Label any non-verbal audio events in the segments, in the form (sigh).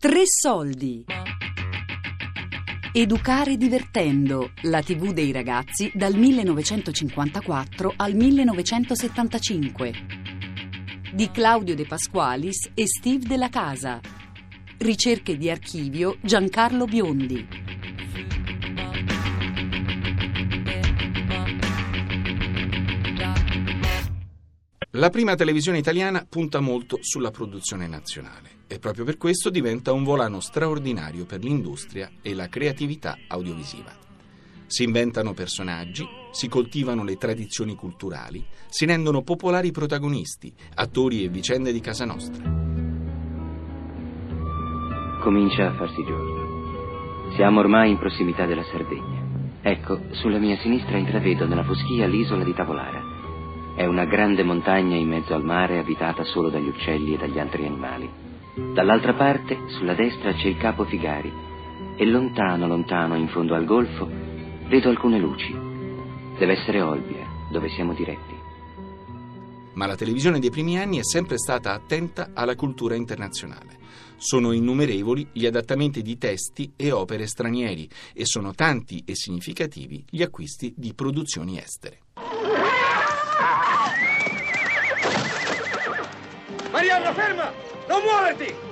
Tre soldi. Educare divertendo, la TV dei ragazzi dal 1954 al 1975. Di Claudio De Pasqualis e Steve Della Casa. Ricerche di archivio Giancarlo Biondi. La prima televisione italiana punta molto sulla produzione nazionale e proprio per questo diventa un volano straordinario per l'industria e la creatività audiovisiva. Si inventano personaggi, si coltivano le tradizioni culturali, si rendono popolari protagonisti, attori e vicende di casa nostra. Comincia a farsi giorno. Siamo ormai in prossimità della Sardegna. Ecco, sulla mia sinistra intravedo nella foschia l'isola di Tavolara. È una grande montagna in mezzo al mare abitata solo dagli uccelli e dagli altri animali. Dall'altra parte, sulla destra, c'è il capo Figari e lontano, lontano, in fondo al golfo, vedo alcune luci. Deve essere Olbia, dove siamo diretti. Ma la televisione dei primi anni è sempre stata attenta alla cultura internazionale. Sono innumerevoli gli adattamenti di testi e opere stranieri e sono tanti e significativi gli acquisti di produzioni estere. Ferma! Non muoverti!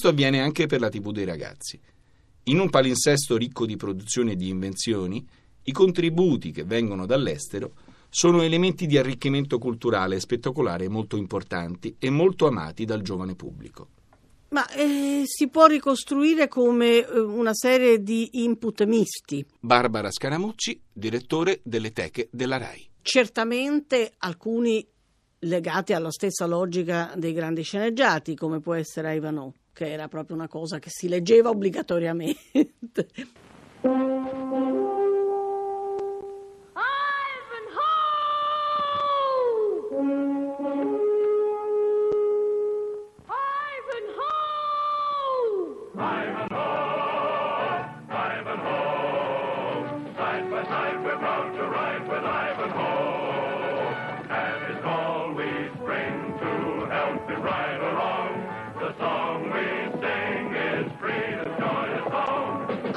Questo avviene anche per la TV dei ragazzi. In un palinsesto ricco di produzioni e di invenzioni, i contributi che vengono dall'estero sono elementi di arricchimento culturale e spettacolare molto importanti e molto amati dal giovane pubblico. Ma eh, si può ricostruire come eh, una serie di input misti. Barbara Scaramucci, direttore delle teche della RAI. Certamente alcuni legati alla stessa logica dei grandi sceneggiati, come può essere Ivanhoe che era proprio una cosa che si leggeva obbligatoriamente.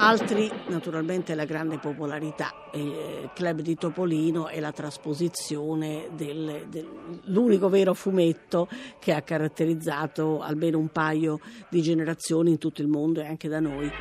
Altri, naturalmente, la grande popolarità. Il Club di Topolino e la trasposizione dell'unico vero fumetto che ha caratterizzato almeno un paio di generazioni in tutto il mondo e anche da noi.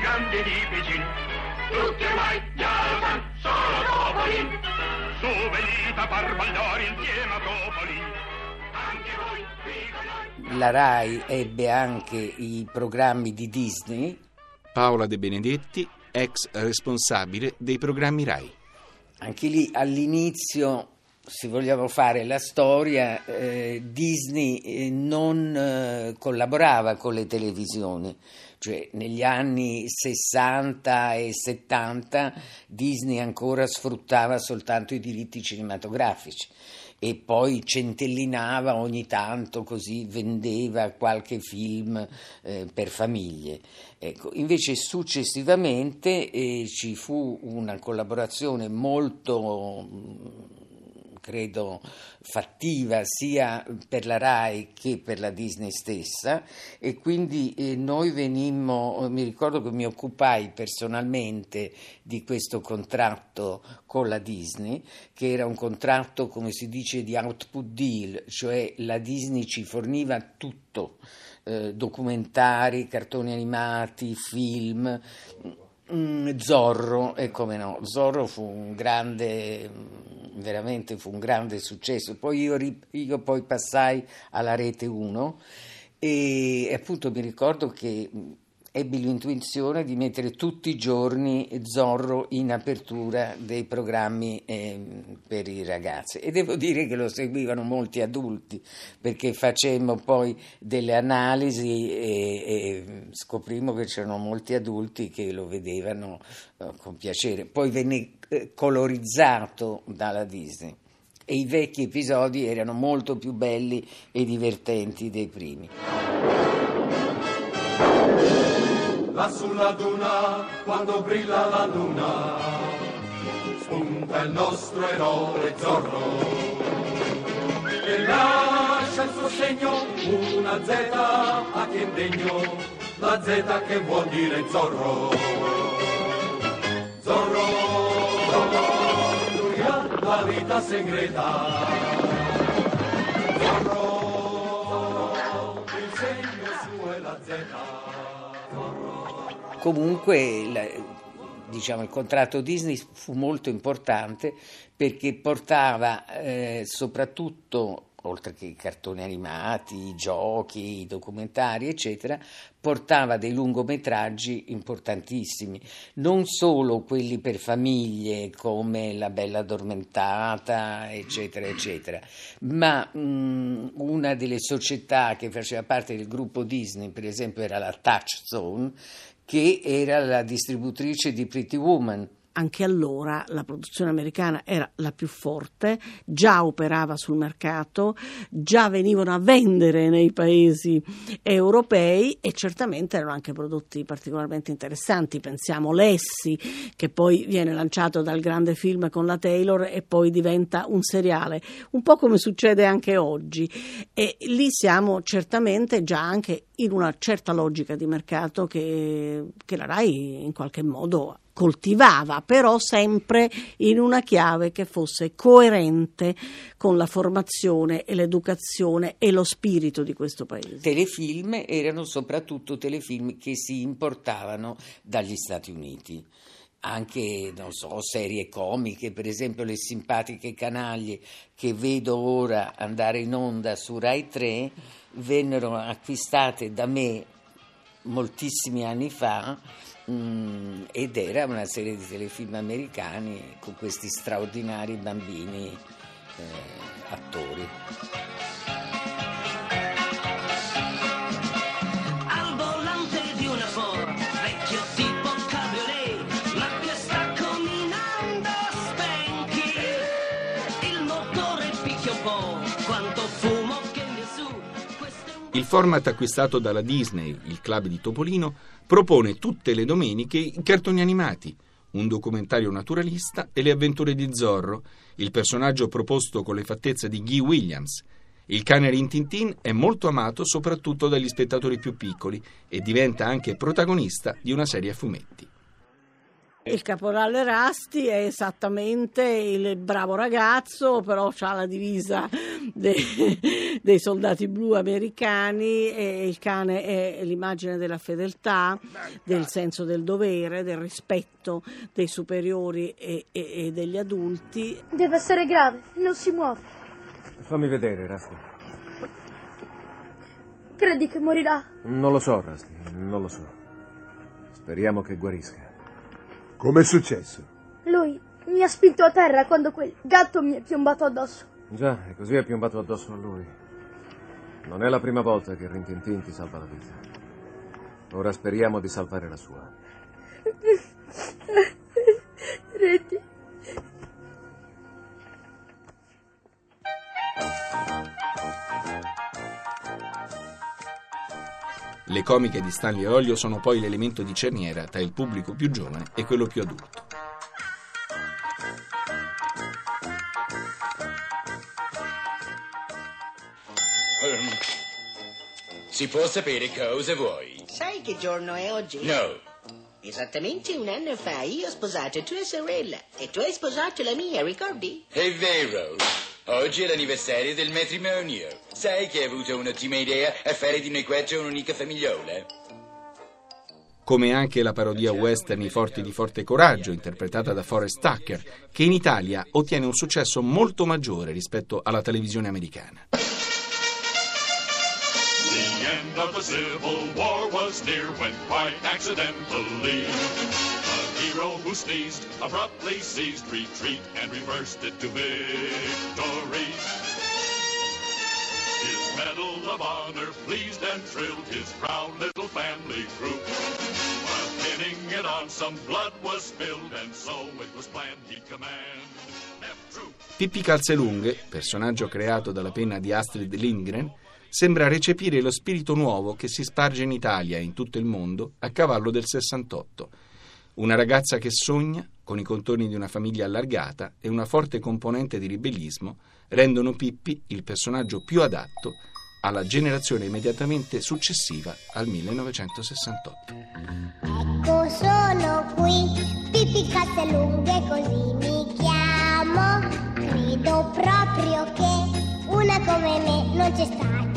grandi di vicino tutti ormai sanno, sono Topolin. Su venite a far ballare insieme a Topolin. Anche voi noi. La RAI ebbe anche i programmi di Disney. Paola De Benedetti, ex responsabile dei programmi RAI. Anche lì all'inizio se vogliamo fare la storia, eh, Disney eh, non eh, collaborava con le televisioni, cioè negli anni 60 e 70 Disney ancora sfruttava soltanto i diritti cinematografici e poi centellinava ogni tanto così vendeva qualche film eh, per famiglie. Ecco, invece successivamente eh, ci fu una collaborazione molto credo fattiva sia per la RAI che per la Disney stessa e quindi eh, noi venimmo, mi ricordo che mi occupai personalmente di questo contratto con la Disney, che era un contratto come si dice di output deal, cioè la Disney ci forniva tutto, eh, documentari, cartoni animati, film. Mm, Zorro, e come no, Zorro fu un grande veramente fu un grande successo. Poi io, io poi passai alla rete 1 e appunto mi ricordo che ebbi l'intuizione di mettere tutti i giorni Zorro in apertura dei programmi eh, per i ragazzi e devo dire che lo seguivano molti adulti perché facemmo poi delle analisi e, e scoprimmo che c'erano molti adulti che lo vedevano eh, con piacere. Poi venne eh, colorizzato dalla Disney e i vecchi episodi erano molto più belli e divertenti dei primi. Là sulla duna, quando brilla la luna, spunta il nostro eroe Zorro. E lascia il suo segno, una Z a chi è degno, la Z che vuol dire Zorro. Zorro, Zorro, lui ha la vita segreta. Zorro, il segno suo è la Z. Comunque la, diciamo, il contratto Disney fu molto importante perché portava eh, soprattutto oltre che i cartoni animati, i giochi, i documentari, eccetera, portava dei lungometraggi importantissimi, non solo quelli per famiglie come La Bella Addormentata, eccetera, eccetera, ma mh, una delle società che faceva parte del gruppo Disney, per esempio, era la Touch Zone, che era la distributrice di Pretty Woman anche allora la produzione americana era la più forte, già operava sul mercato, già venivano a vendere nei paesi europei e certamente erano anche prodotti particolarmente interessanti. Pensiamo Lessi, che poi viene lanciato dal grande film con la Taylor e poi diventa un seriale, un po' come succede anche oggi. E lì siamo certamente già anche in una certa logica di mercato che, che la RAI in qualche modo coltivava, però sempre in una chiave che fosse coerente con la formazione e l'educazione e lo spirito di questo paese. Telefilm erano soprattutto telefilm che si importavano dagli Stati Uniti anche non so, serie comiche, per esempio le simpatiche canaglie che vedo ora andare in onda su Rai 3 vennero acquistate da me moltissimi anni fa Mm, ed era una serie di telefilm americani con questi straordinari bambini eh, attori. Il format acquistato dalla Disney, il club di Topolino, propone tutte le domeniche i cartoni animati, un documentario naturalista e le avventure di Zorro, il personaggio proposto con le fattezze di Guy Williams. Il cane Rintintin è molto amato soprattutto dagli spettatori più piccoli e diventa anche protagonista di una serie a fumetti. Il caporale Rasti è esattamente il bravo ragazzo, però ha la divisa dei, dei, soldati blu americani e il cane è l'immagine della fedeltà, del senso del dovere, del rispetto dei superiori e, e, e degli adulti. Deve essere grave, non si muove. Fammi vedere, Rasti. Credi che morirà? Non lo so, Rasti, non lo so. Speriamo che guarisca. Com'è successo? Lui mi ha spinto a terra quando quel gatto mi è piombato addosso. Già, e così è piombato addosso a lui. Non è la prima volta che Rintintin ti salva la vita. Ora speriamo di salvare la sua. (laughs) Reti. Le comiche di Stanley e Olio sono poi l'elemento di cerniera tra il pubblico più giovane e quello più adulto. Si può sapere cosa vuoi? Sai che giorno è oggi? No. Esattamente un anno fa io ho sposato tua sorella e tu hai sposato la mia, ricordi? È vero. Oggi è l'anniversario del matrimonio. Sai che hai avuto un'ottima idea a fare di noi quattro un'unica famigliola? Come anche la parodia western I forti di forte coraggio, interpretata da Forrest Tucker, che in Italia ottiene un successo molto maggiore rispetto alla televisione americana. The end of the Civil War was near when quite accidentally hero who sneezed abruptly ceased retreat and reversed it to victory. His medal of honor pleased and thrilled his proud little family group. While pinning it on, some blood was spilled, and so it was planned he'd command. Pippi Calzelunghe, personaggio creato dalla penna di Astrid Lindgren, sembra recepire lo spirito nuovo che si sparge in Italia e in tutto il mondo a cavallo del 68. Una ragazza che sogna, con i contorni di una famiglia allargata e una forte componente di ribellismo, rendono Pippi il personaggio più adatto alla generazione immediatamente successiva al 1968. Ecco sono qui, Pippi Calzelunghe così mi chiamo. Credo proprio che una come me non c'è stata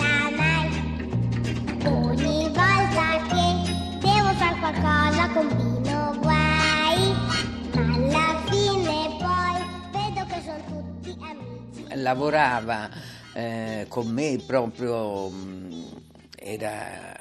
lavorava eh, con me proprio mh, era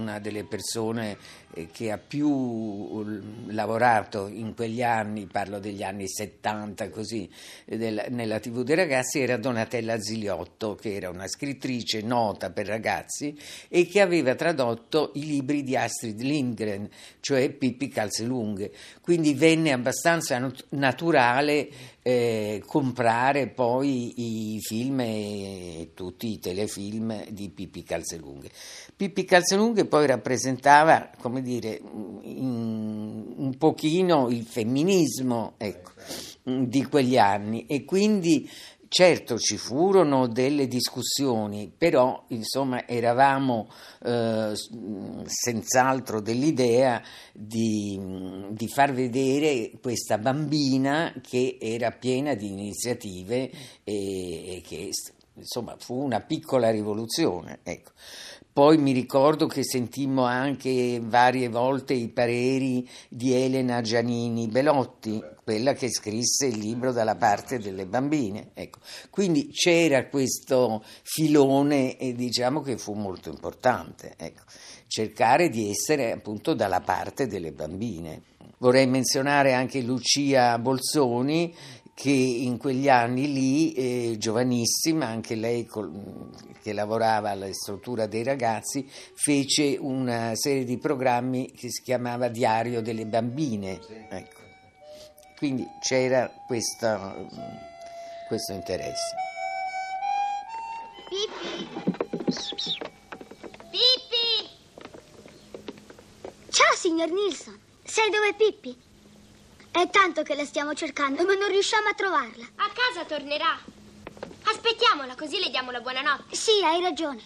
una delle persone eh, che ha più lavorato in quegli anni, parlo degli anni 70 così, nella TV dei ragazzi era Donatella Ziliotto, che era una scrittrice nota per ragazzi e che aveva tradotto i libri di Astrid Lindgren, cioè Pippi Calzelunghe. Quindi venne abbastanza nat- naturale eh, comprare poi i film e tutti i telefilm di Pippi Calzelunghe. Pippi Calzelunghe poi rappresentava, come dire, in- un pochino il femminismo ecco, di quegli anni. E quindi Certo ci furono delle discussioni, però insomma eravamo eh, senz'altro dell'idea di, di far vedere questa bambina che era piena di iniziative e, e che insomma fu una piccola rivoluzione. Ecco. Poi mi ricordo che sentimmo anche varie volte i pareri di Elena Giannini Belotti, quella che scrisse il libro dalla parte delle bambine. Ecco. Quindi c'era questo filone e diciamo che fu molto importante, ecco. cercare di essere appunto dalla parte delle bambine. Vorrei menzionare anche Lucia Bolzoni che in quegli anni lì, eh, giovanissima, anche lei col- che lavorava alla struttura dei ragazzi, fece una serie di programmi che si chiamava Diario delle bambine. Ecco. Quindi c'era questa, questo interesse. Pippi! Pippi! Ciao, signor Nilsson. Sai dove è Pippi? È tanto che la stiamo cercando, ma non riusciamo a trovarla. A casa tornerà. Aspettiamola, così le diamo la buonanotte. Sì, hai ragione.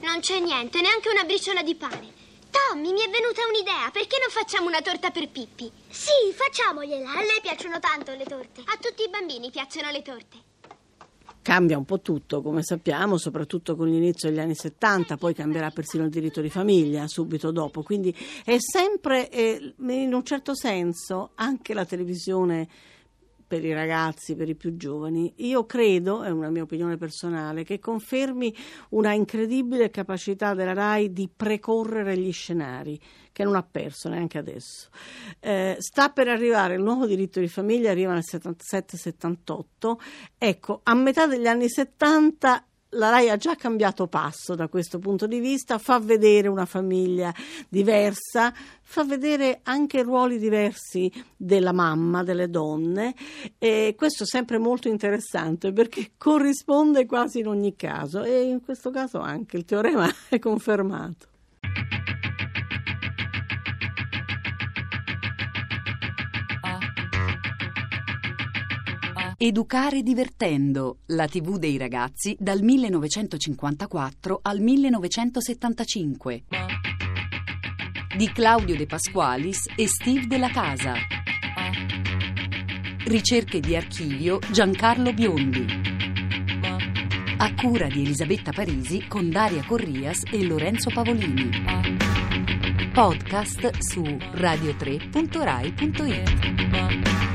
Non c'è niente, neanche una briciola di pane. Tommy, mi è venuta un'idea. Perché non facciamo una torta per Pippi? Sì, facciamogliela. A lei piacciono tanto le torte. A tutti i bambini piacciono le torte. Cambia un po' tutto, come sappiamo, soprattutto con l'inizio degli anni 70, poi cambierà persino il diritto di famiglia subito dopo, quindi è sempre, eh, in un certo senso, anche la televisione per i ragazzi, per i più giovani, io credo, è una mia opinione personale, che confermi una incredibile capacità della RAI di precorrere gli scenari, che non ha perso neanche adesso. Eh, sta per arrivare il nuovo diritto di famiglia, arriva nel 77-78, ecco, a metà degli anni 70 la RAI ha già cambiato passo da questo punto di vista, fa vedere una famiglia diversa, fa vedere anche ruoli diversi della mamma, delle donne e questo è sempre molto interessante perché (laughs) corrisponde quasi in ogni caso e in questo caso anche il teorema (laughs) è confermato. Educare divertendo, la TV dei ragazzi dal 1954 al 1975. Di Claudio De Pasqualis e Steve Della Casa. Ricerche di archivio Giancarlo Biondi. A cura di Elisabetta Parisi con Daria Corrias e Lorenzo Pavolini. Podcast su radio3.rai.it.